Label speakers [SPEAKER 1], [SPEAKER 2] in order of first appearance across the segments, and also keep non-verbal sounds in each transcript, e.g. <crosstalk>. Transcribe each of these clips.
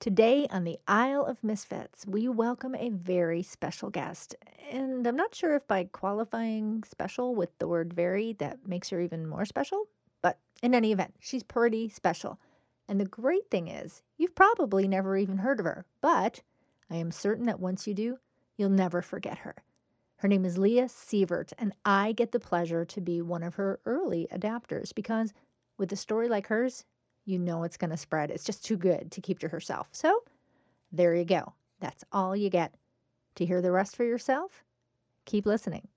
[SPEAKER 1] Today on the Isle of Misfits, we welcome a very special guest. And I'm not sure if by qualifying special with the word very, that makes her even more special. But in any event, she's pretty special. And the great thing is, you've probably never even heard of her. But I am certain that once you do, you'll never forget her. Her name is Leah Sievert, and I get the pleasure to be one of her early adapters because with a story like hers, you know it's going to spread. It's just too good to keep to herself. So there you go. That's all you get. To hear the rest for yourself, keep listening.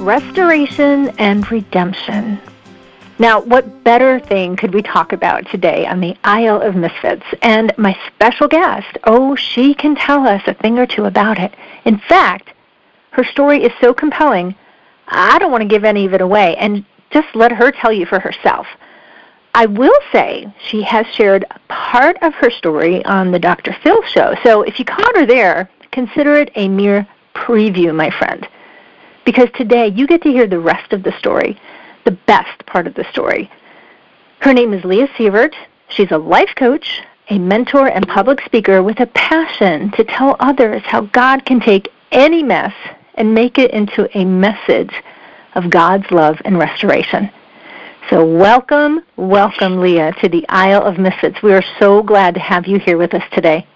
[SPEAKER 2] Restoration and redemption. Now, what better thing could we talk about today on the Isle of Misfits? And my special guest, oh, she can tell us a thing or two about it. In fact, her story is so compelling, I don't want to give any of it away and just let her tell you for herself. I will say she has shared part of her story on the Dr. Phil show. So if you caught her there, consider it a mere preview, my friend. Because today you get to hear the rest of the story, the best part of the story. Her name is Leah Sievert. She's a life coach, a mentor, and public speaker with a passion to tell others how God can take any mess and make it into a message of God's love and restoration. So, welcome, welcome, Leah, to the Isle of Misfits. We are so glad to have you here with us today.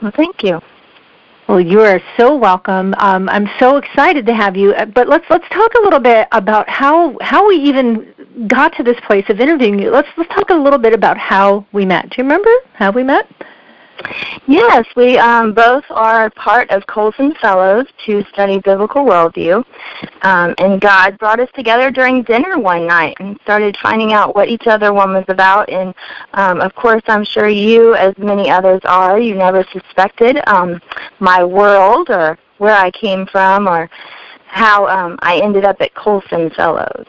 [SPEAKER 3] Well, thank you.
[SPEAKER 2] Well, you are so welcome. Um, I'm so excited to have you. Uh, but let's let's talk a little bit about how how we even got to this place of interviewing you. Let's let's talk a little bit about how we met. Do you remember how we met?
[SPEAKER 3] Yes, we um, both are part of Colson Fellows to study biblical worldview. Um, and God brought us together during dinner one night and started finding out what each other one was about. And um, of course, I'm sure you, as many others are, you never suspected um, my world or where I came from or how um, I ended up at Colson Fellows.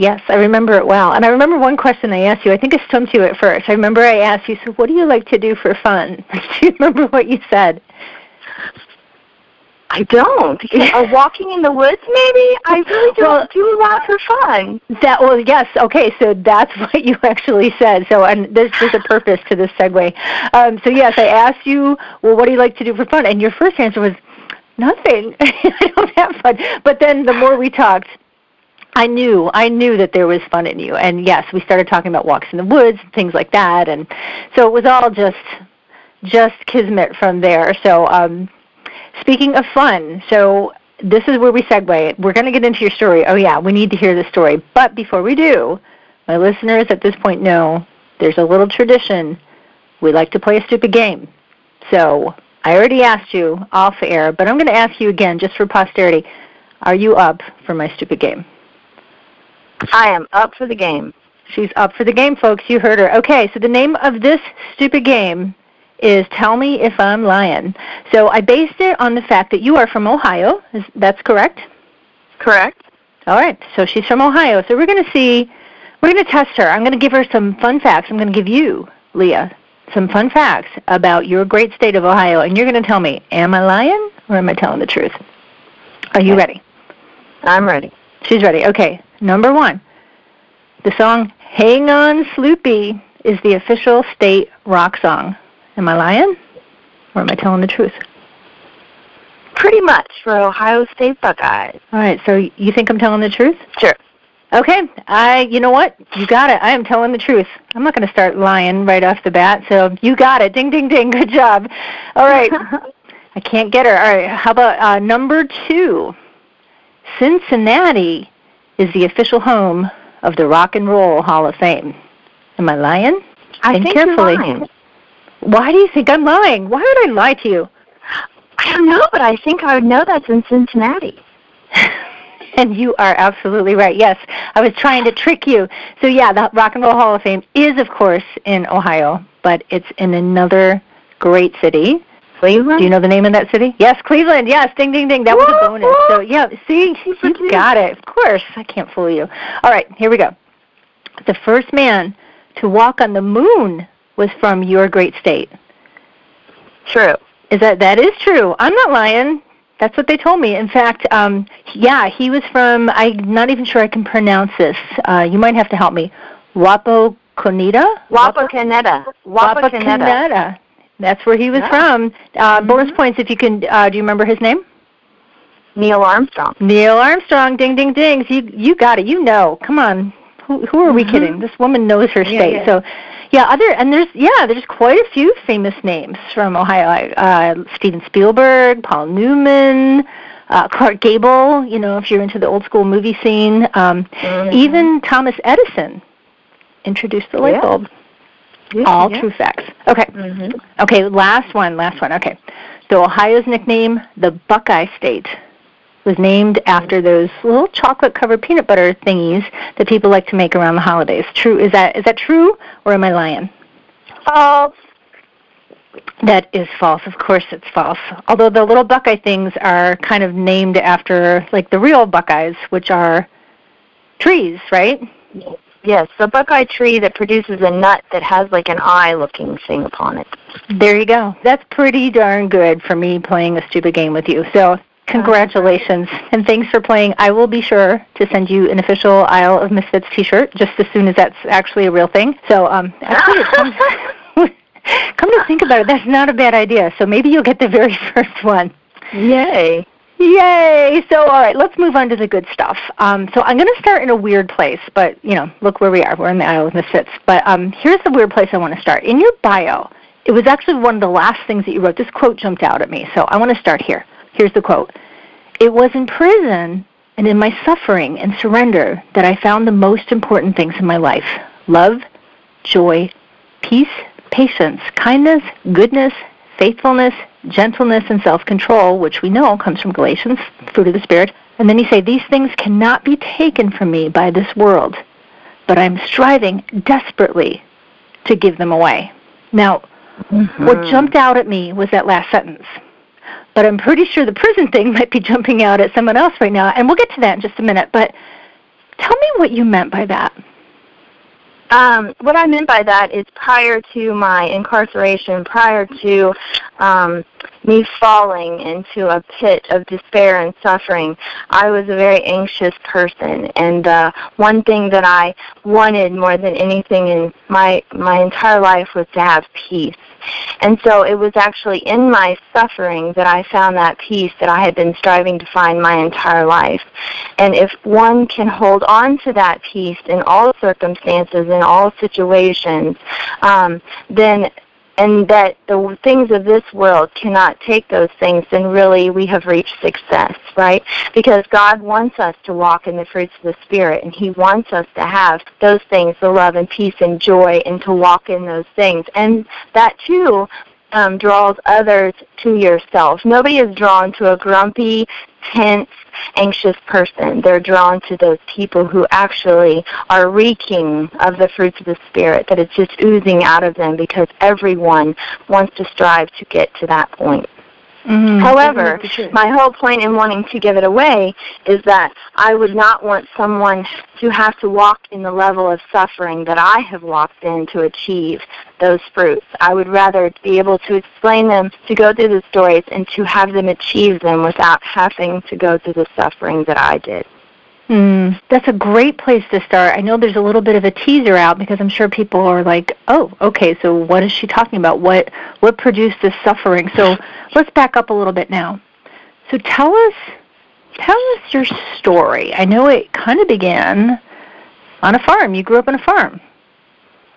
[SPEAKER 2] Yes, I remember it well. And I remember one question I asked you. I think I stumped you at first. I remember I asked you, so what do you like to do for fun? <laughs> do you remember what you said?
[SPEAKER 3] I don't. <laughs> uh, walking in the woods, maybe. I really don't well, do a lot for fun.
[SPEAKER 2] That well, yes. Okay, so that's <laughs> what you actually said. So, and there's there's a purpose to this segue. Um, so yes, I asked you, well, what do you like to do for fun? And your first answer was nothing. I don't have fun. But then the more we talked, I knew, I knew that there was fun in you. And yes, we started talking about walks in the woods and things like that. And so it was all just, just kismet from there. So, um, speaking of fun, so this is where we segue. We're going to get into your story. Oh yeah, we need to hear the story. But before we do, my listeners at this point know there's a little tradition. We like to play a stupid game. So I already asked you off air, but I'm going to ask you again just for posterity. Are you up for my stupid game?
[SPEAKER 3] I am up for the game.
[SPEAKER 2] She's up for the game, folks. You heard her. Okay, so the name of this stupid game is Tell Me If I'm Lying. So I based it on the fact that you are from Ohio. Is that's correct?
[SPEAKER 3] Correct.
[SPEAKER 2] All right. So she's from Ohio. So we're going to see we're going to test her. I'm going to give her some fun facts. I'm going to give you, Leah, some fun facts about your great state of Ohio and you're going to tell me, am I lying or am I telling the truth? Are you ready?
[SPEAKER 3] I'm ready.
[SPEAKER 2] She's ready. Okay. Number one, the song Hang On Sloopy is the official state rock song. Am I lying? Or am I telling the truth?
[SPEAKER 3] Pretty much for Ohio State Buckeyes.
[SPEAKER 2] All right, so you think I'm telling the truth?
[SPEAKER 3] Sure.
[SPEAKER 2] Okay, I you know what? You got it. I am telling the truth. I'm not going to start lying right off the bat. So you got it. Ding ding ding. Good job. All right. <laughs> I can't get her. All right. How about uh, number 2? Cincinnati is the official home of the Rock and Roll Hall of Fame. Am I lying?
[SPEAKER 3] I think
[SPEAKER 2] carefully.
[SPEAKER 3] you're lying.
[SPEAKER 2] Why do you think I'm lying? Why would I lie to you?
[SPEAKER 3] I don't know, but I think I would know that's in Cincinnati. <laughs>
[SPEAKER 2] and you are absolutely right. Yes, I was trying to trick you. So yeah, the Rock and Roll Hall of Fame is, of course, in Ohio, but it's in another great city
[SPEAKER 3] Cleveland?
[SPEAKER 2] Do you know the name of that city? Yes, Cleveland. Yes, ding, ding, ding. That was a bonus. So yeah, see, you got it. Of course, I can't fool you. All right, here we go. The first man to walk on the moon was from your great state.
[SPEAKER 3] True.
[SPEAKER 2] Is that that is true? I'm not lying. That's what they told me. In fact, um, yeah, he was from. I'm not even sure I can pronounce this. Uh, you might have to help me. Wapakoneta.
[SPEAKER 3] Wapakoneta.
[SPEAKER 2] Wapakoneta. That's where he was
[SPEAKER 3] Yeah.
[SPEAKER 2] from. Uh,
[SPEAKER 3] Mhm.
[SPEAKER 2] Bonus points if you can. Uh, do you remember his name?
[SPEAKER 3] Neil Armstrong.
[SPEAKER 2] Neil Armstrong. Ding, ding, ding. You you got it. You know. Come on. Who, who are we
[SPEAKER 3] Mhm.
[SPEAKER 2] kidding? This woman knows her state.
[SPEAKER 3] yeah.
[SPEAKER 2] So, yeah. Other and there's yeah there's quite a few famous names from Ohio. like, Uh, Steven Spielberg, Paul Newman, uh, Clark Gable. You know, if you're into the old school movie scene, um,
[SPEAKER 3] Mhm.
[SPEAKER 2] even Thomas Edison introduced the light
[SPEAKER 3] Yeah.
[SPEAKER 2] bulb.
[SPEAKER 3] Yeah,
[SPEAKER 2] All
[SPEAKER 3] yeah.
[SPEAKER 2] true facts. Okay.
[SPEAKER 3] Mhm.
[SPEAKER 2] Okay, last one, last one. Okay. So Ohio's nickname, the Buckeye State, was named after those little chocolate covered peanut butter thingies that people like to make around the holidays. True is that is that true or am I lying?
[SPEAKER 3] False.
[SPEAKER 2] That is false. Of course it's false. Although the little Buckeye things are kind of named after like the real Buckeyes, which are trees, right?
[SPEAKER 3] Yes, the buckeye tree that produces a nut that has like an eye looking thing upon it.
[SPEAKER 2] There you go. That's pretty darn good for me playing a stupid game with you. So, congratulations and thanks for playing. I will be sure to send you an official Isle of Misfits T-shirt just as soon as that's actually a real thing. So, um, actually, <laughs> it comes, <laughs> come to think about it, that's not a bad idea. So maybe you'll get the very <laughs> first one.
[SPEAKER 3] Yay.
[SPEAKER 2] Yay! So, all right, let's move on to the good stuff. Um, so, I'm going to start in a weird place, but you know, look where we are. We're in the Isle of Misfits. But um, here's the weird place I want to start. In your bio, it was actually one of the last things that you wrote. This quote jumped out at me, so I want to start here. Here's the quote: "It was in prison and in my suffering and surrender that I found the most important things in my life: love, joy, peace, patience, kindness, goodness, faithfulness, gentleness, and self control, which we know comes from Galatians, fruit of the Spirit. And then you say, These things cannot be taken from me by this world, but I'm striving desperately to give them away. Now, mm-hmm. what jumped out at me was that last sentence. But I'm pretty sure the prison thing <laughs> might be jumping out at someone else right now, and we'll get to that in just a minute. But tell me what you meant by that.
[SPEAKER 3] Um, what I meant by that is prior to my incarceration, prior to um, me falling into a pit of despair and suffering, I was a very anxious person, and uh, one thing that I wanted more than anything in my my entire life was to have peace. And so it was actually in my suffering that I found that peace that I had been striving to find my entire life. And if one can hold on to that peace in all circumstances, in all situations, um, then and that the things of this world cannot take those things, then really we have reached success, right? Because God wants us to walk in the fruits of the Spirit, and He wants us to have those things, the love and peace and joy, and to walk in those things. And that too um, draws others to yourself. Nobody is drawn to a grumpy, tense, anxious person. They're drawn to those people who actually are reeking of the fruits of the Spirit, that it's just oozing out of them because everyone wants to strive to get to that point.
[SPEAKER 2] Mm,
[SPEAKER 3] However,
[SPEAKER 2] isn't it the truth?
[SPEAKER 3] my whole point in wanting to give it away is that I would not want someone to have to walk in the level of suffering that I have walked in to achieve those fruits. I would rather be able to explain them, to go through the stories, and to have them achieve them without having to go through the suffering that I did.
[SPEAKER 2] Hmm, that's a great place to start. I know there's a little bit of a teaser out because I'm sure people are like, "Oh, okay, so what is she talking about? What what produced this suffering?" So <laughs> let's back up a little bit now. So tell us tell us your story. I know it kind of began on a farm. You grew up on a farm.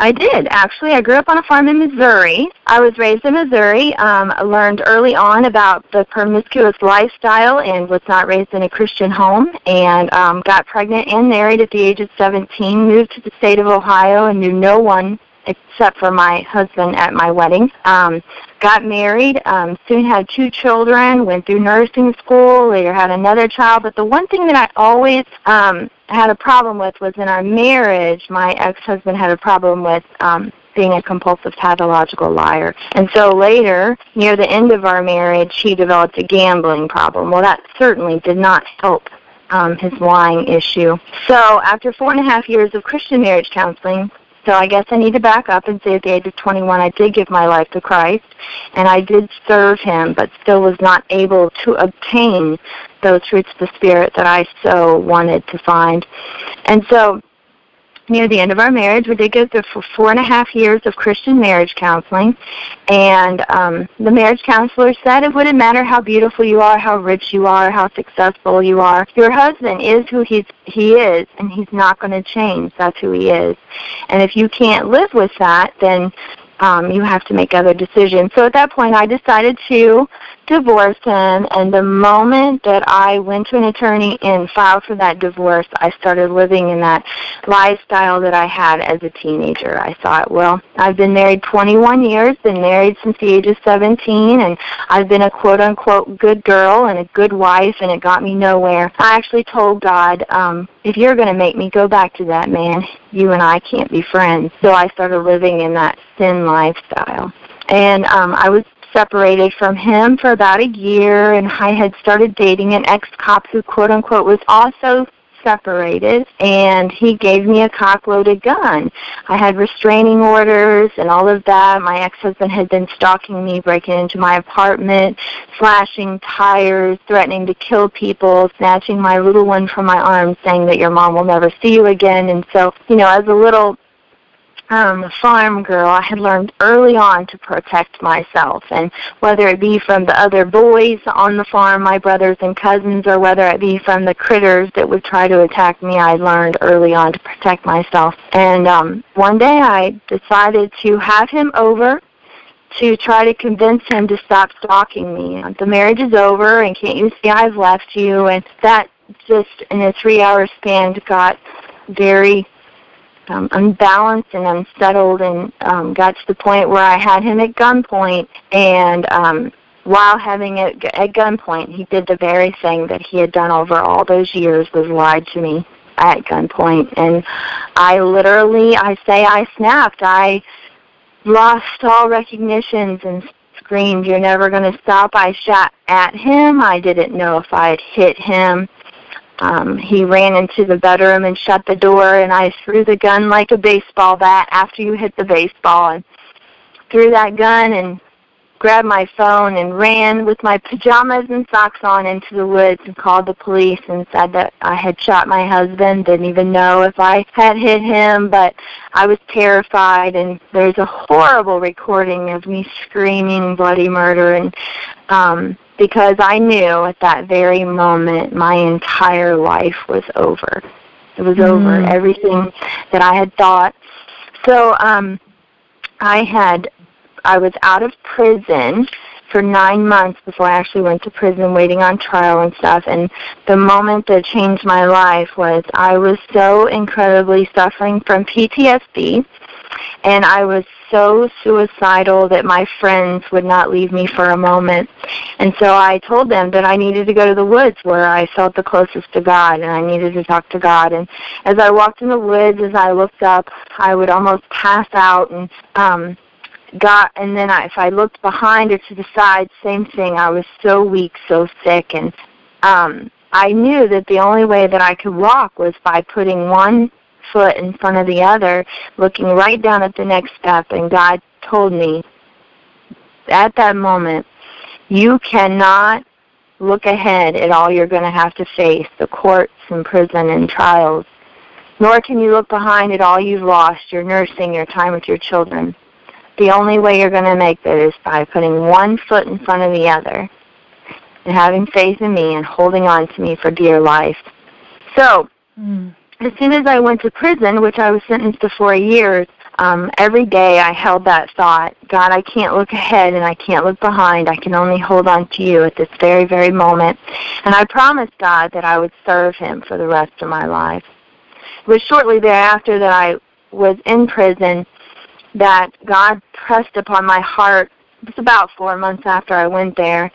[SPEAKER 3] I did actually. I grew up on a farm in Missouri. I was raised in Missouri. Um, I learned early on about the promiscuous lifestyle and was not raised in a Christian home. And um, got pregnant and married at the age of 17. Moved to the state of Ohio and knew no one except for my husband at my wedding. Um, got married. Um, soon had two children. Went through nursing school. Later had another child. But the one thing that I always um, had a problem with was in our marriage, my ex-husband had a problem with um, being a compulsive pathological liar. And so later, near the end of our marriage, he developed a gambling problem. Well, that certainly did not help um, his lying issue. So after four and a half years of Christian marriage counseling, So I guess I need to back up and say at the age of 21 I did give my life to Christ and I did serve him but still was not able to obtain those fruits of the Spirit that I so wanted to find. And so near the end of our marriage, we did go through four and a half years of Christian marriage counseling, and um, the marriage counselor said it wouldn't matter how beautiful you are, how rich you are, how successful you are. Your husband is who he's he is, and he's not going to change. That's who he is. And if you can't live with that, then um, you have to make other decisions. So at that point, I decided to divorce him, and the moment that I went to an attorney and filed for that divorce, I started living in that lifestyle that I had as a teenager. I thought, well, I've been married 21 years, been married since the age of 17, and I've been a quote unquote good girl and a good wife, and it got me nowhere. I actually told God, um, if you're going to make me go back to that man, you and I can't be friends. So I started living in that sin lifestyle. And um, I was separated from him for about a year, and I had started dating an ex-cop who, quote unquote, was also separated and he gave me a cock loaded gun. I had restraining orders and all of that. My ex husband had been stalking me, breaking into my apartment, slashing tires, threatening to kill people, snatching my little one from my arms, saying that your mom will never see you again. And so, you know, as a little um, a farm girl, I had learned early on to protect myself. And whether it be from the other boys on the farm, my brothers and cousins, or whether it be from the critters that would try to attack me, I learned early on to protect myself. And um, one day I decided to have him over to try to convince him to stop stalking me. The marriage is over, and can't you see I've left you? And that just in a three-hour span got very um, unbalanced and unsettled and um, got to the point where I had him at gunpoint and um, while having it at gunpoint he did the very thing that he had done over all those years was lied to me at gunpoint. And I literally I say I snapped. I lost all recognitions and screamed you're never going to stop. I shot at him. I didn't know if I'd hit him um, he ran into the bedroom and shut the door, and I threw the gun like a baseball bat after you hit the baseball, and threw that gun and grabbed my phone and ran with my pajamas and socks on into the woods and called the police and said that I had shot my husband. Didn't even know if I had hit him, but I was terrified. And there's a horrible recording of me screaming bloody murder and um because I knew at that very moment my entire life was over. It was mm. over. Everything that I had thought. So um I had I was out of prison for nine months before I actually went to prison waiting on trial and stuff and the moment that changed my life was I was so incredibly suffering from PTSD and I was so suicidal that my friends would not leave me for a moment. And so I told them that I needed to go to the woods where I felt the closest to God and I needed to talk to God. And as I walked in the woods, as I looked up, I would almost pass out and um got and then I, if I looked behind or to the side, same thing. I was so weak, so sick and um I knew that the only way that I could walk was by putting one foot in front of the other, looking right down at the next step, and God told me at that moment, you cannot look ahead at all you're going to have to face, the courts and prison and trials, nor can you look behind at all you've lost, your nursing, your time with your children. The only way you're going to make that is by putting one foot in front of the other and having faith in me and holding on to me for dear life. So, mm as soon as I went to prison, which I was sentenced to four years, um, every day I held that thought, God, I can't look ahead and I can't look behind. I can only hold on to you at this very, very moment. And I promised God that I would serve him for the rest of my life. It was shortly thereafter that I was in prison that God pressed upon my heart. It was about four months after I went there.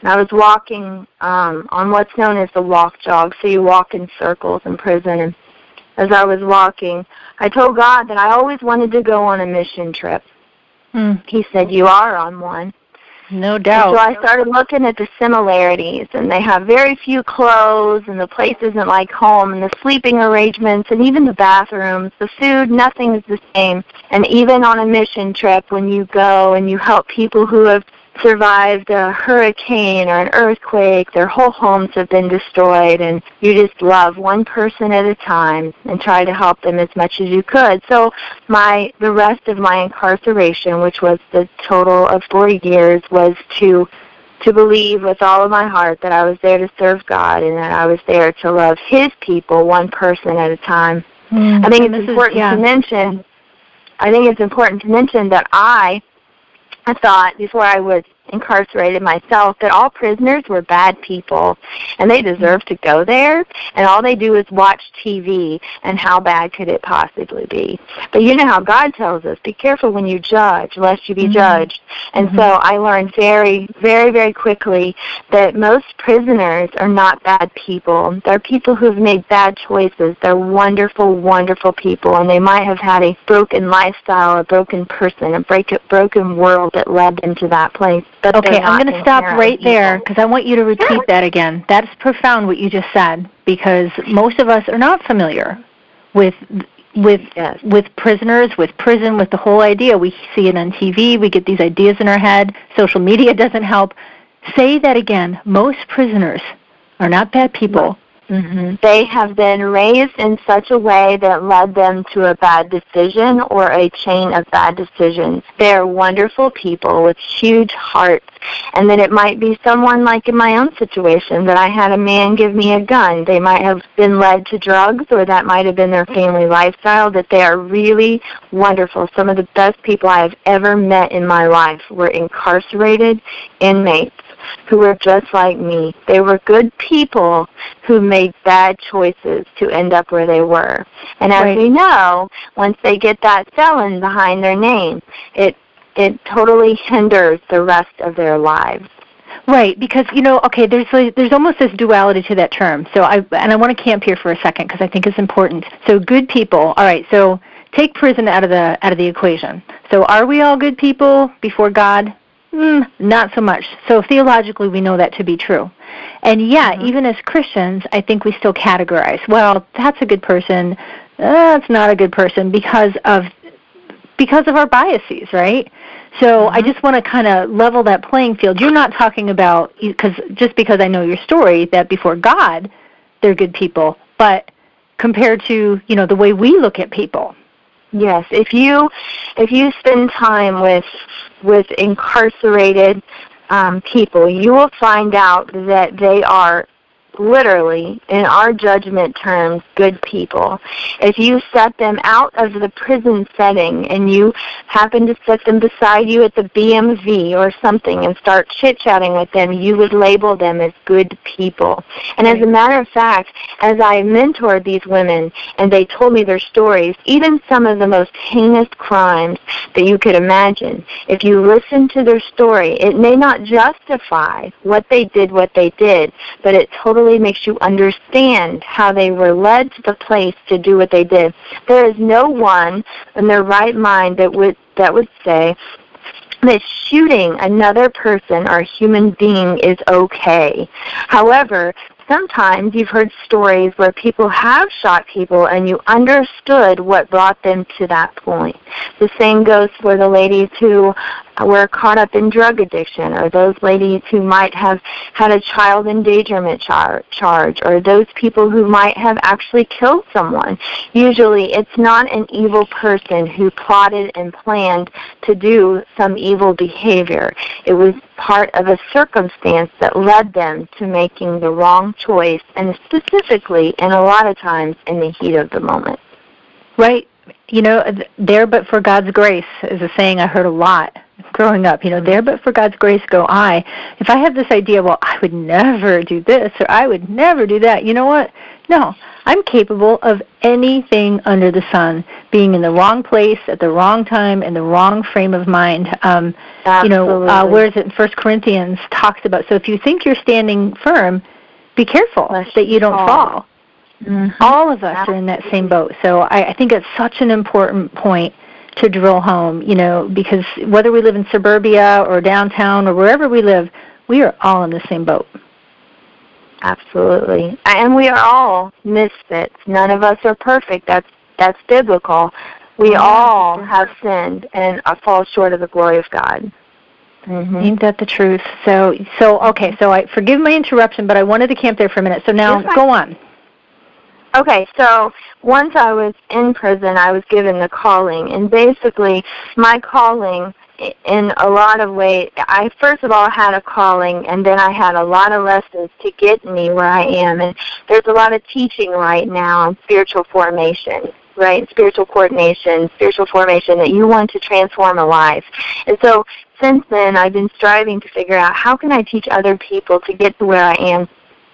[SPEAKER 3] And I was walking um, on what's known as the walk jog. So you walk in circles in prison. And as I was walking, I told God that I always wanted to go on a mission trip. Hmm. He said, You are on one.
[SPEAKER 2] No doubt.
[SPEAKER 3] And so I started looking at the similarities, and they have very few clothes, and the place isn't like home, and the sleeping arrangements, and even the bathrooms, the food, nothing is the same. And even on a mission trip, when you go and you help people who have survived a hurricane or an earthquake, their whole homes have been destroyed, and you just love one person at a time and try to help them as much as you could. So my the rest of my incarceration, which was the total of four years, was to to believe with all of my heart that I was there to serve God and that I was there to love His people one person at a time.
[SPEAKER 2] Mm,
[SPEAKER 3] I think it's important
[SPEAKER 2] is, yeah.
[SPEAKER 3] to mention. I think it's important to mention that I I thought before I was incarcerated myself that all prisoners were bad people and they deserve to go there and all they do is watch TV and how bad could it possibly be. But you know how God tells us, be careful when you judge lest you be
[SPEAKER 2] mm-hmm.
[SPEAKER 3] judged. And mm-hmm. so I learned very, very, very quickly that most prisoners are not bad people. They're people who have made bad choices. They're wonderful, wonderful people and they might have had a broken lifestyle, a broken person, a break, broken world that led them to that place
[SPEAKER 2] okay, I'm going to stop right there because I want you to repeat that again. That's profound what you just said because most of us are not familiar with with yes. with prisoners, with prison, with the whole idea. We see it on TV, we get these ideas in our head. Social media <laughs> doesn't help. Say that again. Most prisoners are not bad people.
[SPEAKER 3] Mm-hmm. They have been raised in such a way that led them to a bad decision or a chain of bad decisions. They're wonderful people with huge hearts. And then it might be someone like in my own situation that I had a man give me a gun. They might have been led to drugs or that might have been their family lifestyle, that they are really wonderful. Some of the best people I have ever met in my life were incarcerated inmates who were just like me. They were good people who made bad choices to end up where they were. And as
[SPEAKER 2] right.
[SPEAKER 3] we know, once they get that felon behind their name, it it totally hinders the rest of their lives.
[SPEAKER 2] Right, because you know, okay, there's there's almost this duality to that term. So I and I want to camp here for a second because I think it's important. So good people. All right, so take prison out of the out of the equation. So are we all good people before God? Mm, not so much. So theologically, we know that to be true. And yet, mm-hmm. even as Christians, I think we still categorize. Well, that's a good person. That's not a good person because of because of our biases, right? So mm-hmm. I just want to kind of level that playing field. You're not talking about because just because I know your story that before God, they're good people, but compared to you know the way we look at people,
[SPEAKER 3] Yes, if you if you spend time with with incarcerated um, people, you will find out that they are literally, in our judgment terms, good people. If you set them out of the prison setting and you happen to set them beside you at the BMV or something and start chit-chatting with them, you would label them as good people. And as a matter of fact, as I mentored these women and they told me their stories, even some of the most heinous crimes that you could imagine, if you listen to their story, it may not justify what they did, what they did, but it totally really makes you understand how they were led to the place to do what they did. There is no one in their right mind that would that would say that shooting another person or human being is okay. However, sometimes you've heard stories where people have shot people and you understood what brought them to that point. The same goes for the ladies who were caught up in drug addiction or those ladies who might have had a child endangerment char- charge or those people who might have actually killed someone. Usually it's not an evil person who plotted and planned to do some evil behavior. It was part of a circumstance that led them to making the wrong choice, and specifically, and a lot of times, in the heat of the moment.
[SPEAKER 2] Right. You know, there but for God's grace is a saying I heard a lot growing up. You know, there but for God's grace go I. If I have this idea, well, I would never do this or I would never do that, you know what? No, I'm capable of anything under the sun, being in the wrong place at the wrong time in the wrong frame of mind. Um, you know, uh, where is it in First Corinthians talks about? So if you think you're standing firm, be careful that you don't fall. Mm-hmm. All of us Absolutely. are in that same boat. So I, I think it's such an important point to drill home, you know, because whether we live in suburbia or downtown or wherever we live, we are all in the same boat.
[SPEAKER 3] Absolutely. And we are all misfits. None of us are perfect. That's that's biblical. We all have sinned and fall short of the glory of God.
[SPEAKER 2] Mm-hmm. Ain't that the truth? So, so okay. So, I forgive my interruption, but I wanted to camp there for a minute. So now, go on.
[SPEAKER 3] Okay, so once I was in prison, I was given the calling, and basically, my calling in a lot of ways, I first of all had a calling, and then I had a lot of lessons to get me where I am. And there's a lot of teaching right now on spiritual formation right? Spiritual coordination, spiritual formation, that you want to transform a life. And so since then, I've been striving to figure out how can I teach other people to get to where I am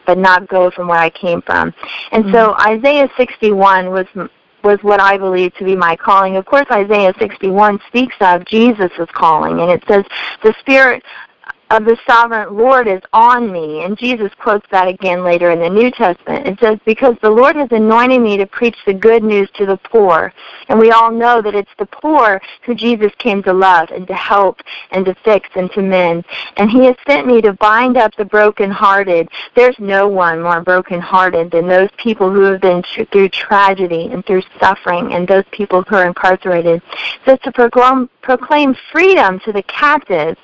[SPEAKER 3] but not go from where I came from. And mm-hmm. so Isaiah 61 was was what I believe to be my calling. Of course, Isaiah 61 speaks of Jesus' calling, and it says, The Spirit of the sovereign Lord is on me. And Jesus quotes that again later in the New Testament. It says, Because the Lord has anointed me to preach the good news to the poor. And we all know that it's the poor who Jesus came to love and to help and to fix and to mend. And he has sent me to bind up the brokenhearted. There's no one more brokenhearted than those people who have been tr- through tragedy and through suffering and those people who are incarcerated. So to proclaim, proclaim freedom to the captives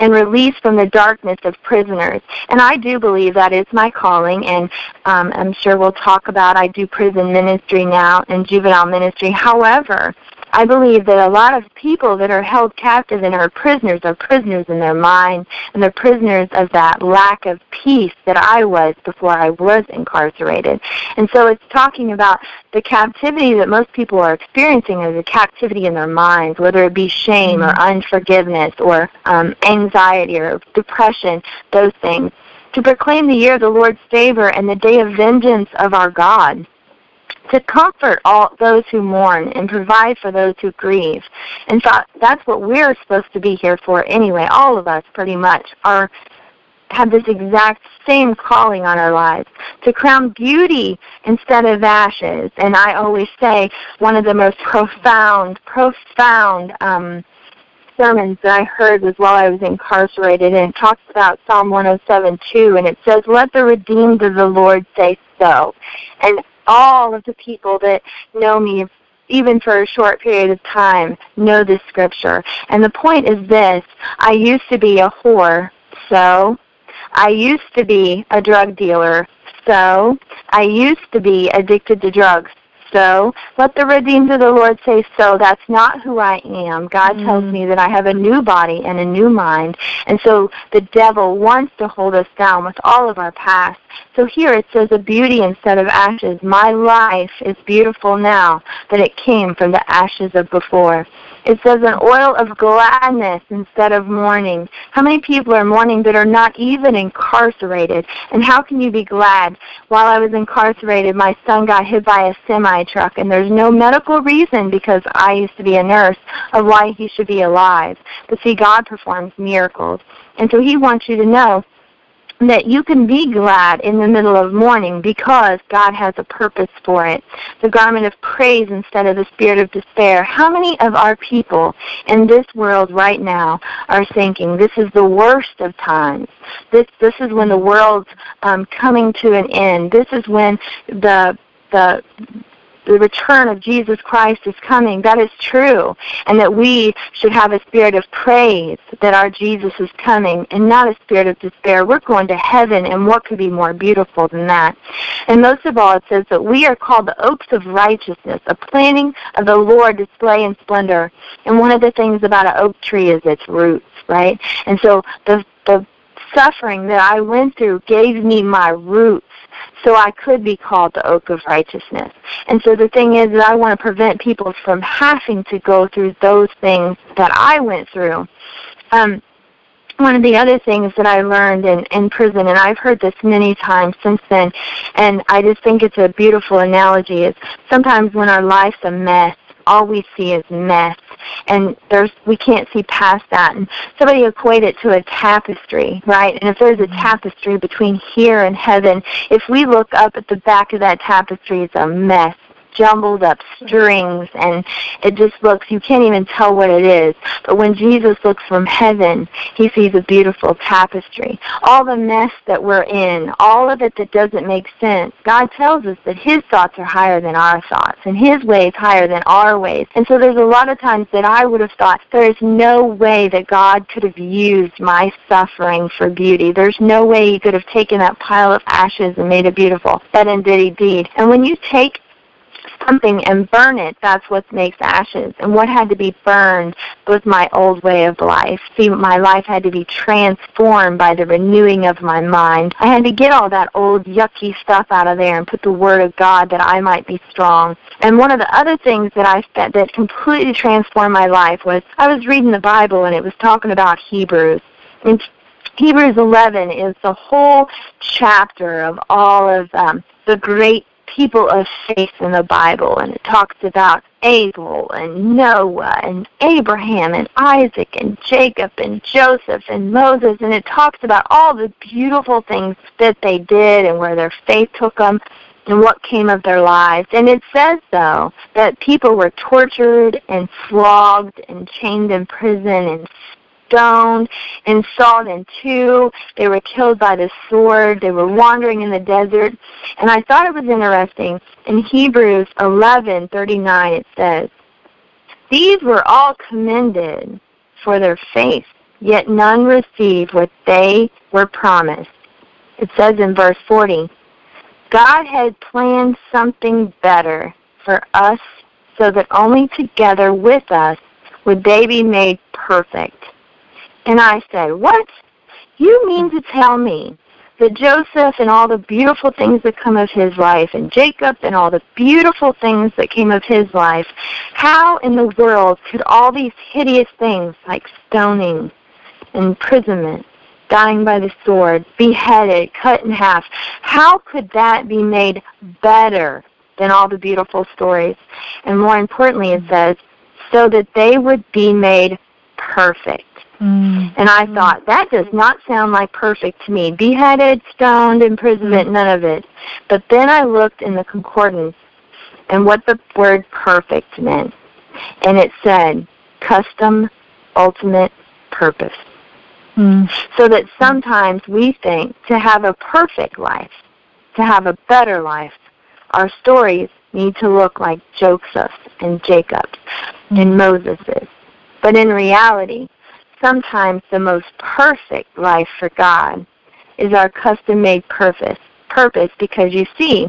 [SPEAKER 3] and release from the darkness of prisoners. And I do believe that is my calling, and um, I'm sure we'll talk about I do prison ministry now and juvenile ministry. However, I believe that a lot of people that are held captive and are prisoners are prisoners in their mind, and they're prisoners of that lack of peace that I was before I was incarcerated. And so it's talking about the captivity that most people are experiencing is a captivity in their minds, whether it be shame or mm-hmm. unforgiveness or um, anxiety or depression, those things. To proclaim the year of the Lord's favor and the day of vengeance of our God to comfort all those who mourn and provide for those who grieve. In fact, that's what we're supposed to be here for anyway. All of us pretty much are have this exact same calling on our lives to crown beauty instead of ashes. And I always say one of the most <laughs> profound, profound um, sermons that I heard was while I was incarcerated, and it talks about Psalm 107:2, and it says, "Let the redeemed of the Lord say so." And all of the people that know me even for a short period of time know this scripture. And the point is this I used to be a whore, so I used to be a drug dealer, so I used to be addicted to drugs, so. Let the redeemed of the Lord say so. That's not who I am. God mm. tells me that I have a new body and a new mind. And so the devil wants to hold us down with all of our past. So here it says a beauty instead of ashes. My life is beautiful now that it came from the ashes of before. It says an oil of gladness instead of mourning. How many people are mourning that are not even incarcerated? And how can you be glad? While I was incarcerated, my son got hit by a semi truck, and there's no medical reason because I used to be a nurse of why he should be alive. But see, God performs miracles. And so he wants you to know that you can be glad in the middle of mourning because God has a purpose for it. The garment of praise instead of the spirit of despair. How many of our people in this world right now are thinking this is the worst of times? This this is when the world's um, coming to an end. This is when the the the return of Jesus Christ is coming. That is true. And that we should have a spirit of praise that our Jesus is coming and not a spirit of despair. We're going to heaven, and what could be more beautiful than that? And most of all, it says that we are called the oaks of righteousness, a planting of the Lord display in splendor. And one of the things about an oak tree is its roots, right? And so the, the suffering that I went through gave me my roots so I could be called the oak of righteousness. And so the thing is that I want to prevent people from having to go through those things that I went through. Um, one of the other things that I learned in, in prison, and I've heard this many times since then, and I just think it's a beautiful analogy, is sometimes when our life's a mess, all we see is mess and there's we can't see past that. And somebody equate it to a tapestry right? And if there's a mm-hmm. tapestry between here and heaven if we look up at the back of that tapestry it's a mess jumbled up strings and it just looks you can't even tell what it is. But when jesus looks from heaven he sees a beautiful tapestry. All the mess that we're in all of it that doesn't make sense god tells us that his thoughts are higher than our thoughts and his ways higher than our ways. And so there's a lot of times that i would have thought there is no way that god could have used my suffering for beauty. There's no way he could have taken that pile of ashes and made it beautiful that indeed he did and when you take something and burn it, that's what makes ashes. And what had to be burned was my old way of life. See, my life had to be transformed by the renewing of my mind. I had to get all that old yucky stuff out of there and put the Word of God that I might be strong. And one of the other things that I that, that completely transformed my life was I was reading the Bible and it was talking about Hebrews. And Hebrews 11 is the whole chapter of all of um, the great people of faith in the Bible, and it talks about Abel and Noah and Abraham and Isaac and Jacob and Joseph and Moses, and it talks about all the beautiful things that they did and where their faith took them and what came of their lives. And it says, though, that people were tortured and flogged and chained in prison and stoned and sawed in two. They were killed by the sword. They were wandering in the desert. And I thought it was interesting. In Hebrews 11:39 it says, "These were all commended for their faith, yet none received what they were promised." It says in verse 40, God had planned something better for us so that only together with us would they be made perfect. And I said, What? You mean to tell me that Joseph and all the beautiful things that come of his life, and Jacob and all the beautiful things that came of his life, how in the world could all these hideous things like stoning, imprisonment, dying by the sword, beheaded, cut in half, how could that be made better than all the beautiful stories? And more importantly, it says, so that they would be made perfect. Mm. And I thought, that does not sound like perfect to me. Beheaded, stoned, imprisonment, mm. none of it. But then I looked in the concordance and what the word perfect meant. And it said, custom, ultimate purpose. Mm. So that sometimes we think to have a perfect life, to have a better life, our stories need to look like Joseph's and Jacob's and Moses's. But in reality, sometimes the most perfect life for God is our custom made purpose. Purpose because you see,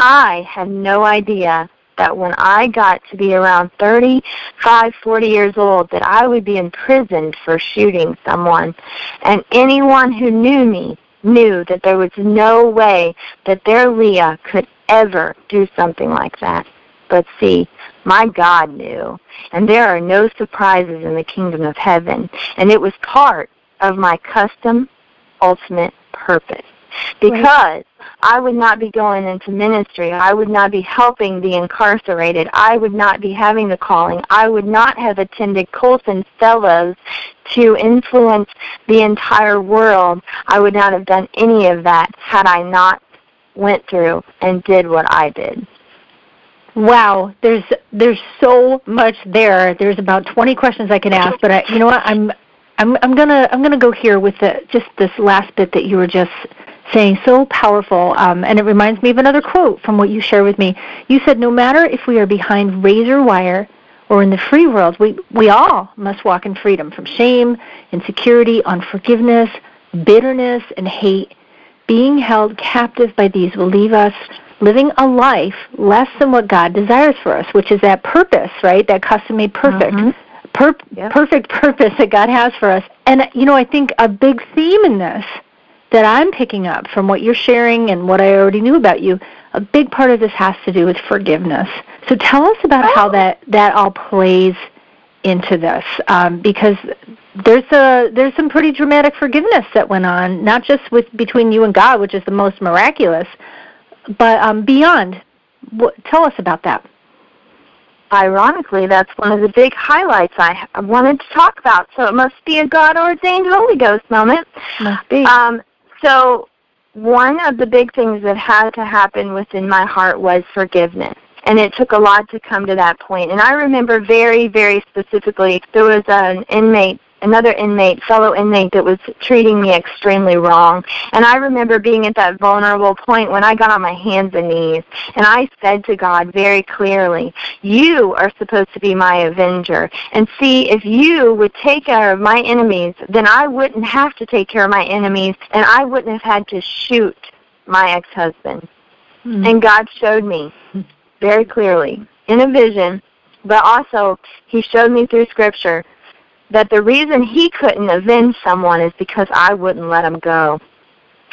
[SPEAKER 3] I had no idea that when I got to be around 35, 40 years old that I would be imprisoned for shooting someone. And anyone who knew me knew that there was no way that their Leah could ever do something like that. But see, my God knew. And there are no surprises in the kingdom of heaven. And it was part of my custom ultimate purpose. Because right. I would not be going into ministry. I would not be helping the incarcerated. I would not be having the calling. I would not have attended Colson Fellows to influence the entire world. I would not have done any of that had I not went through and did what I did.
[SPEAKER 2] Wow, there's there's so much there. There's about 20 questions I can ask, but I, you know what? I'm I'm I'm gonna I'm gonna go here with the just this last bit that you were just saying. So powerful, um, and it reminds me of another quote from what you shared with me. You said, "No matter if we are behind razor wire or in the free world, we we all must walk in freedom from shame, insecurity, unforgiveness, bitterness, and hate. Being held captive by these will leave us." Living a life less than what God desires for us, which is that purpose, right? That custom made perfect. Mm-hmm. Per- yep. Perfect purpose that God has for us. And, you know, I think a big theme in this that I'm picking up from what you're sharing and what I already knew about you, a big part of this has to do with forgiveness. So tell us about oh. how that, that all plays into this, um, because there's a there's some pretty dramatic forgiveness that went on, not just with between you and God, which is the most miraculous, but um, beyond. What, tell us about that.
[SPEAKER 3] Ironically, that's one of the big highlights I wanted to talk about. So it must be a God ordained Holy Ghost moment.
[SPEAKER 2] Must be.
[SPEAKER 3] Um, so one of the big things that had to happen within my heart was forgiveness. and it took a lot to come to that point. And I remember very, very specifically, there was an inmate another inmate, fellow inmate that was treating me extremely wrong. And I remember being at that vulnerable point when I got on my hands and knees and I said to God very clearly, you are supposed to be my avenger. And see, if you would take care of my enemies, then I wouldn't have to take care of my enemies and I wouldn't have had to shoot my ex-husband. Mm-hmm. And God showed me very clearly in a vision, but also he showed me through scripture that the reason he couldn't avenge someone is because I wouldn't let him go.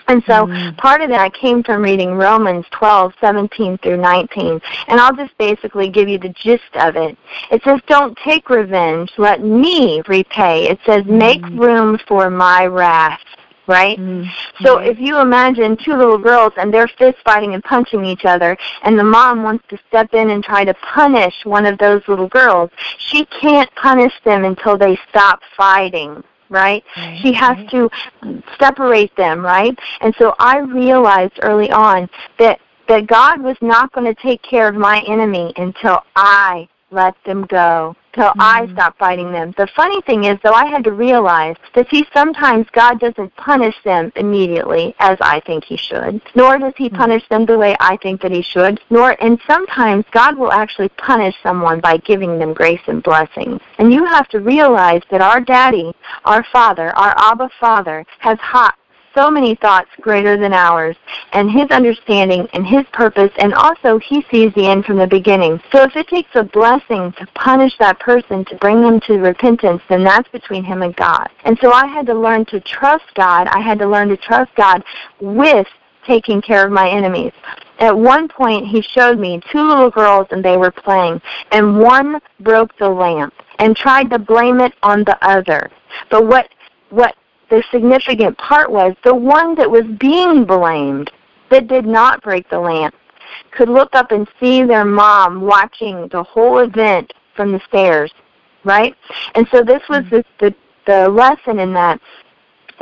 [SPEAKER 3] And so mm. part of that came from reading Romans 12, 17 through 19. And I'll just basically give you the gist of it. It says, don't take revenge. Let me repay. It says, make mm. room for my wrath right? Mm-hmm. So if you imagine two little girls and they're fist fighting and punching each other, and the mom wants to step in and try to punish one of those little girls, she can't punish them until they stop fighting. Right? right? She has right. to separate them, right? And so I realized early on that that God was not going to take care of my enemy until I let them go till mm-hmm. I stop fighting them. The funny thing is, though, I had to realize that see, sometimes God doesn't punish them immediately as I think He should, nor does He mm-hmm. punish them the way I think that He should, nor, and sometimes God will actually punish someone by giving them grace and blessings. And you have to realize that our Daddy, our Father, our Abba Father, has hot so many thoughts greater than ours, and his understanding and his purpose, and also he sees the end from the beginning. So if it takes a blessing to punish that person to bring them to repentance, then that's between him and God. And so I had to learn to trust God. I had to learn to trust God with taking care of my enemies. At one point, he showed me two little girls and they were playing, and one broke the lamp and tried to blame it on the other. But what what the significant part was the one that was being blamed that did not break the lamp could look up and see their mom watching the whole event from the stairs, right? And so this was mm-hmm. the, the, the lesson in that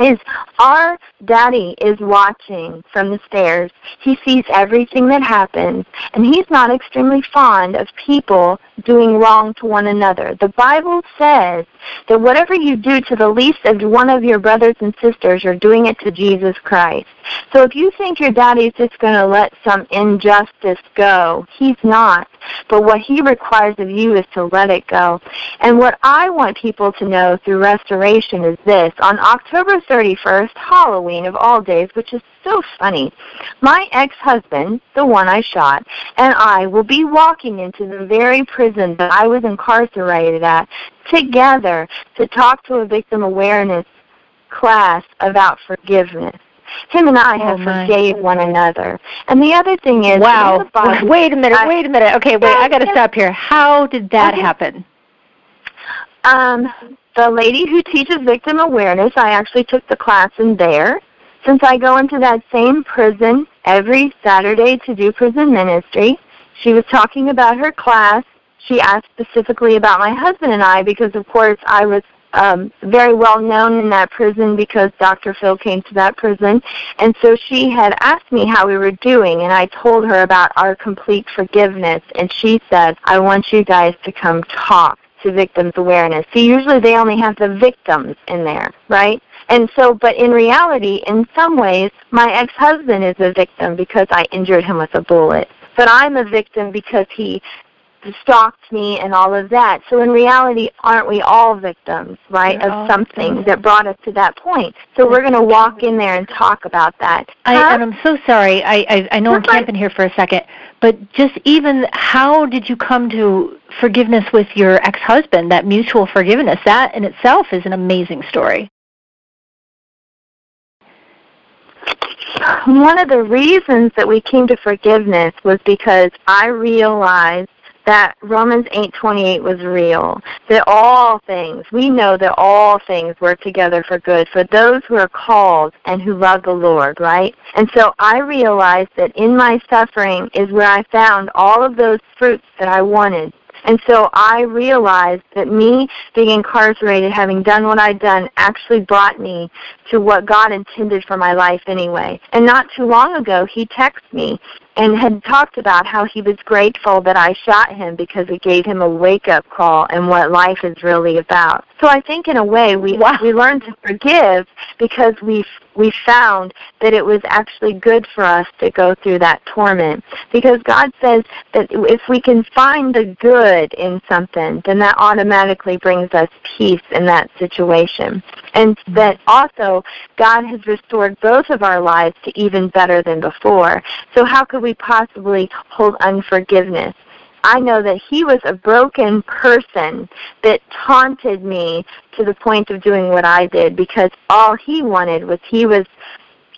[SPEAKER 3] is our daddy is watching from the stairs. He sees everything that happens, and he's not extremely fond of people doing wrong to one another. The Bible says that whatever you do to the least of one of your brothers and sisters, you're doing it to Jesus Christ. So if you think your daddy's just going to let some injustice go, he's not. But what he requires of you is to let it go. And what I want people to know through restoration is this. On October 31st, Halloween of all days, which is so funny, my ex-husband, the one I shot, and I will be walking into the very prison that I was incarcerated at together to talk to a victim awareness class about forgiveness. Him and I have oh forgave one another. And the other thing is,
[SPEAKER 2] wow. wait a minute. I, wait a minute. Okay, wait. I got to stop here. How did that happen?
[SPEAKER 3] Um, the lady who teaches victim awareness, I actually took the class in there. Since I go into that same prison every Saturday to do prison ministry, she was talking about her class. She asked specifically about my husband and I because, of course, I was um, very well known in that prison because Dr. Phil came to that prison. And so she had asked me how we were doing, and I told her about our complete forgiveness. And she said, I want you guys to come talk to victims awareness. See, usually they only have the victims in there, right? And so, but in reality, in some ways, my ex-husband is a victim because I injured him with a bullet. But I'm a victim because he stalked me and all of that. So in reality, aren't we all victims, right, We're of something victims. that brought us to that point? So we're going to walk in there and talk about that.
[SPEAKER 2] I, huh? and I'm so sorry. I, I, I know That's I'm camping here for a second, but just even how did you come to forgiveness with your ex-husband, that mutual forgiveness? That in itself is an amazing story.
[SPEAKER 3] One of the reasons that we came to forgiveness was because I realized that Romans 8:28 was real. That all things, we know that all things work together for good for those who are called and who love the Lord, right? And so I realized that in my suffering is where I found all of those fruits that I wanted. And so I realized that me being incarcerated, having done what I'd done, actually brought me to what God intended for my life anyway. And not too long ago, he texted me and had talked about how he was grateful that I shot him because it gave him a wake up call and what life is really about. So I think in a way we
[SPEAKER 2] wow.
[SPEAKER 3] we learn to forgive because we we found that it was actually good for us to go through that torment because God says that if we can find the good in something then that automatically brings us peace in that situation and that also God has restored both of our lives to even better than before so how could we possibly hold unforgiveness I know that he was a broken person that taunted me to the point of doing what I did because all he wanted was he was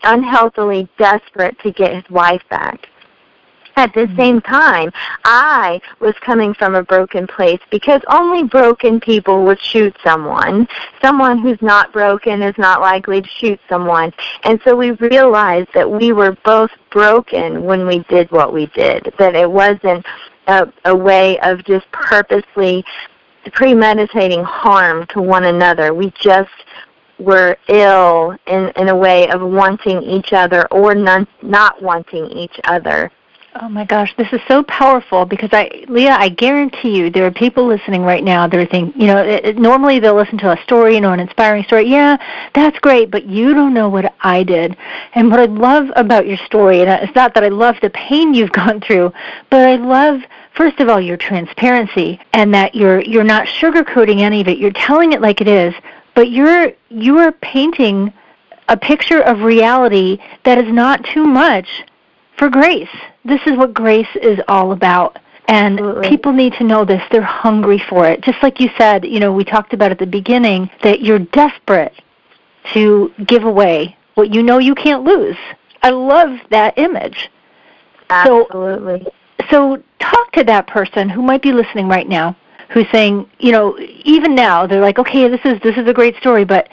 [SPEAKER 3] unhealthily desperate to get his wife back. At the mm-hmm. same time, I was coming from a broken place because only broken people would shoot someone. Someone who's not broken is not likely to shoot someone. And so we realized that we were both broken when we did what we did, that it wasn't a, a way of just purposely premeditating harm to one another. We just were ill in, in a way of wanting each other or non, not wanting each other.
[SPEAKER 2] Oh my gosh, this is so powerful because I, Leah, I guarantee you there are people listening right now that are thinking, you know, it, it, normally they'll listen to a story, you know, an inspiring story. Yeah, that's great, but you don't know what I did. And what I love about your story, and it's not that I love the pain you've <laughs> gone through, but I love first of all your transparency and that you're you're not sugarcoating any of it. You're telling it like it is, but you're you are painting a picture of reality that is not too much for grace. This is what grace is all about. And Absolutely. people need to know this. They're hungry for it. Just like you said, you know, we talked about at the beginning that you're desperate to give away what you know you can't lose. I love that image.
[SPEAKER 3] Absolutely.
[SPEAKER 2] So, so talk to that person who might be listening right now who's saying, you know, even now they're like, okay, this is this is a great story, but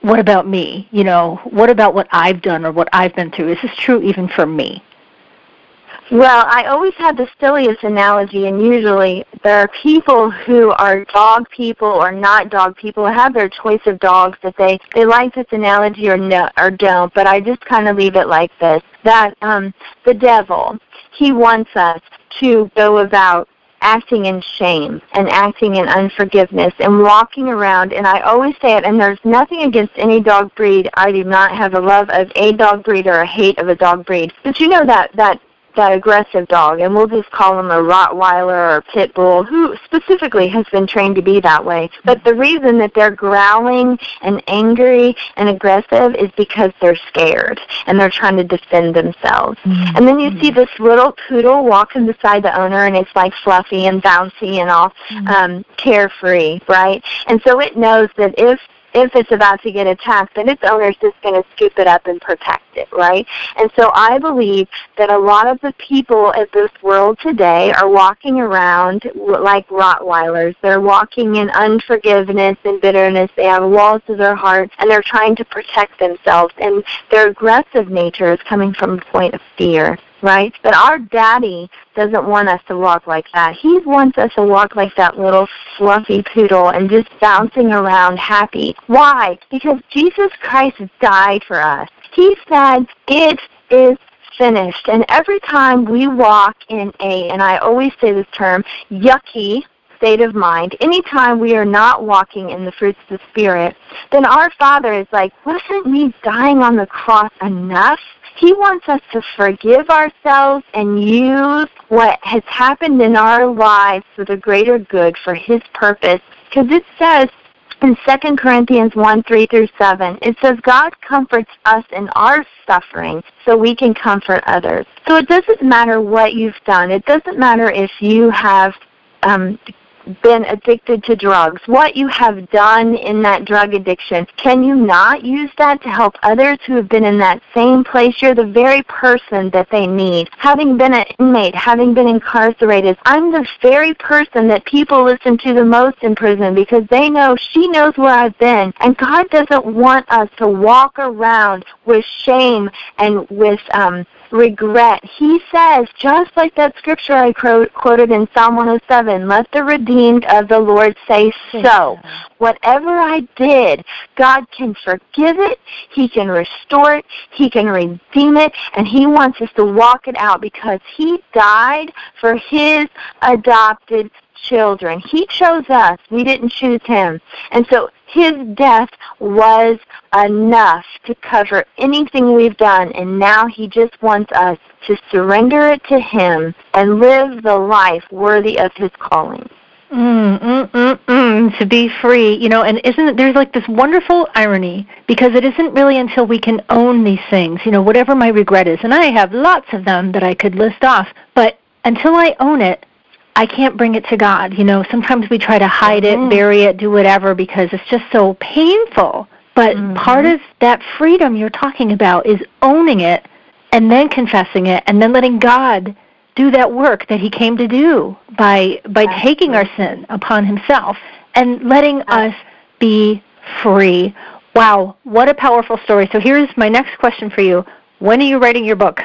[SPEAKER 2] what about me? You know, what about what I've done or what I've been through? Is this true even for me?
[SPEAKER 3] Well, I always have the silliest analogy, and usually there are people who are dog people or not dog people, have their choice of dogs that they they like this analogy or no or don't. But I just kind of leave it like this: that um, the devil, he wants us to go about acting in shame and acting in unforgiveness and walking around and I always say it and there's nothing against any dog breed. I do not have a love of a dog breed or a hate of a dog breed. But you know that that that aggressive dog, and we'll just call him a Rottweiler or Pit Bull, who specifically has been trained to be that way. But the reason that they're growling and angry and aggressive is because they're scared and they're trying to defend themselves. Mm-hmm. And then you see this little poodle walking beside the owner, and it's like fluffy and bouncy and all mm-hmm. um, carefree, right? And so it knows that if if it's about to get attacked, then its owner is just going to scoop it up and protect it, right? And so I believe that a lot of the people in this world today are walking around like Rottweilers. They're walking in unforgiveness and bitterness. They have walls to their heart, and they're trying to protect themselves. And their aggressive nature is coming from a point of fear right? But our daddy doesn't want us to walk like that. He wants us to walk like that little fluffy poodle and just bouncing around happy. Why? Because Jesus Christ died for us. He said, it is finished. And every time we walk in a, and I always say this term, yucky state of mind, anytime we are not walking in the fruits of the Spirit, then our Father is like, wasn't me dying on the cross enough? He wants us to forgive ourselves and use what has happened in our lives for the greater good for His purpose. Because it says in 2 Corinthians 1 3 through 7, it says, God comforts us in our suffering so we can comfort others. So it doesn't matter what you've done. It doesn't matter if you have um, been addicted to drugs, what you have done in that drug addiction, can you not use that to help others who have been in that same place? You're the very person that they need. Having been an inmate, having been incarcerated, I'm the very person that people listen to the most in prison because they know she knows where I've been. And God doesn't want us to walk around with shame and with um, regret. He says, just like that scripture I quoted in Psalm 107, let the redeemed of the Lord say so. Whatever I did, God can forgive it, He can restore it, He can redeem it, and He wants us to walk it out because He died for His adopted children. He chose us. We didn't choose him. And so his death was enough to cover anything we've done. And now he just wants us to surrender it to him and live the life worthy of his calling.
[SPEAKER 2] Mm, mm, mm, mm, to be free, you know, and isn't there's like this wonderful irony because it isn't really until we can own these things, you know, whatever my regret is, and I have lots of them that I could list off, but until I own it, I can't bring it to God. You know, sometimes we try to hide mm-hmm. it, bury it, do whatever because it's just so painful. But mm-hmm. part of that freedom you're talking about is owning it and then confessing it and then letting God do that work that he came to do by by Absolutely. taking our sin upon himself and letting us be free. Wow, what a powerful story. So here's my next question for you. When are you writing your book?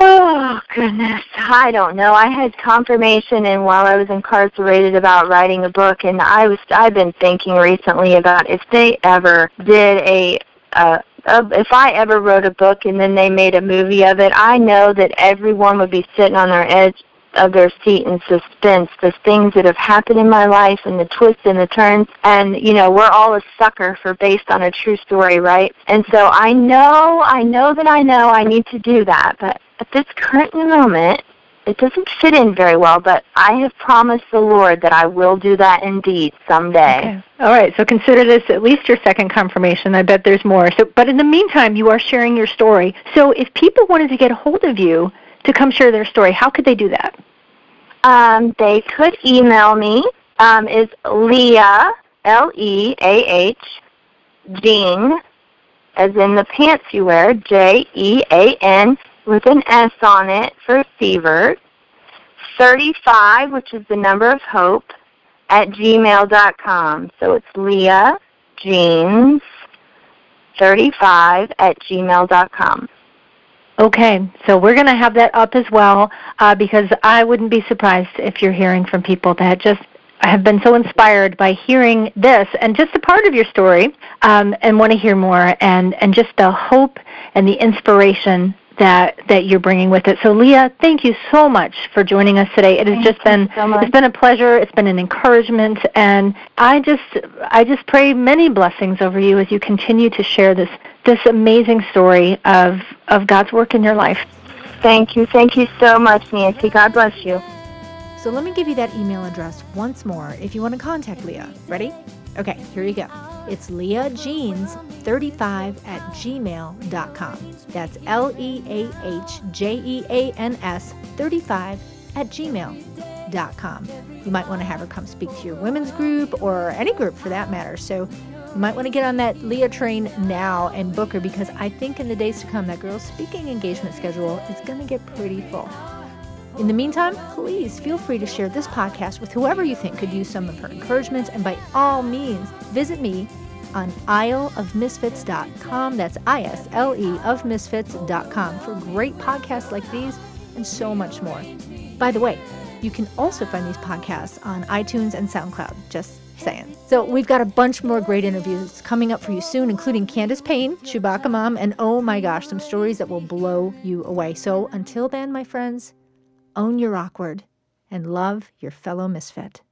[SPEAKER 3] Oh goodness, I don't know. I had confirmation and while I was incarcerated about writing a book and I was I've been thinking recently about if they ever did a uh uh, if I ever wrote a book and then they made a movie of it, I know that everyone would be sitting on their edge of their seat in suspense, the things that have happened in my life and the twists and the turns. And, you know, we're all a sucker for based on a true story, right? And so I know, I know that I know I need to do that. But at this current moment, it doesn't fit in very well, but I have promised the Lord that I will do that indeed someday.
[SPEAKER 2] Okay. All right, so consider this at least your second confirmation. I bet there's more. So, but in the meantime, you are sharing your story. So, if people wanted to get a hold of you, to come share their story, how could they do that?
[SPEAKER 3] Um, they could email me. Um, is Leah L E A H Jean, as in the pants you wear, J E A N with an S on it for fever. 35, which is the number of hope, at gmail.com. So it's Leah Jeans 35 at gmail.com.
[SPEAKER 2] Okay, so we're going to have that up as well uh, because I wouldn't be surprised if you're hearing from people that just have been so inspired by hearing this and just a part of your story um, and want to hear more and, and just the hope and the inspiration that that you're bringing with it. So Leah, thank you so much for joining us today. It has
[SPEAKER 3] thank
[SPEAKER 2] just been
[SPEAKER 3] so
[SPEAKER 2] it's been a pleasure. It's been an encouragement and I just I just pray many blessings over you as you continue to share this this amazing story of, of God's work in your life.
[SPEAKER 3] Thank you. Thank you so much, Nancy. God bless you.
[SPEAKER 1] So let me give you that email address once more if you want to contact Leah. Ready? Okay, here you go. It's leahjeans35 at gmail.com. That's L E A H J E A N S 35 at gmail.com. You might want to have her come speak to your women's group or any group for that matter. So you might want to get on that Leah train now and book her because I think in the days to come, that girl's speaking engagement schedule is going to get pretty full. In the meantime, please feel free to share this podcast with whoever you think could use some of her encouragement. And by all means, visit me on isleofmisfits.com. That's I S L E of misfits.com for great podcasts like these and so much more. By the way, you can also find these podcasts on iTunes and SoundCloud. Just saying. So we've got a bunch more great interviews coming up for you soon, including Candace Payne, Chewbacca Mom, and oh my gosh, some stories that will blow you away. So until then, my friends, own your awkward and love your fellow misfit.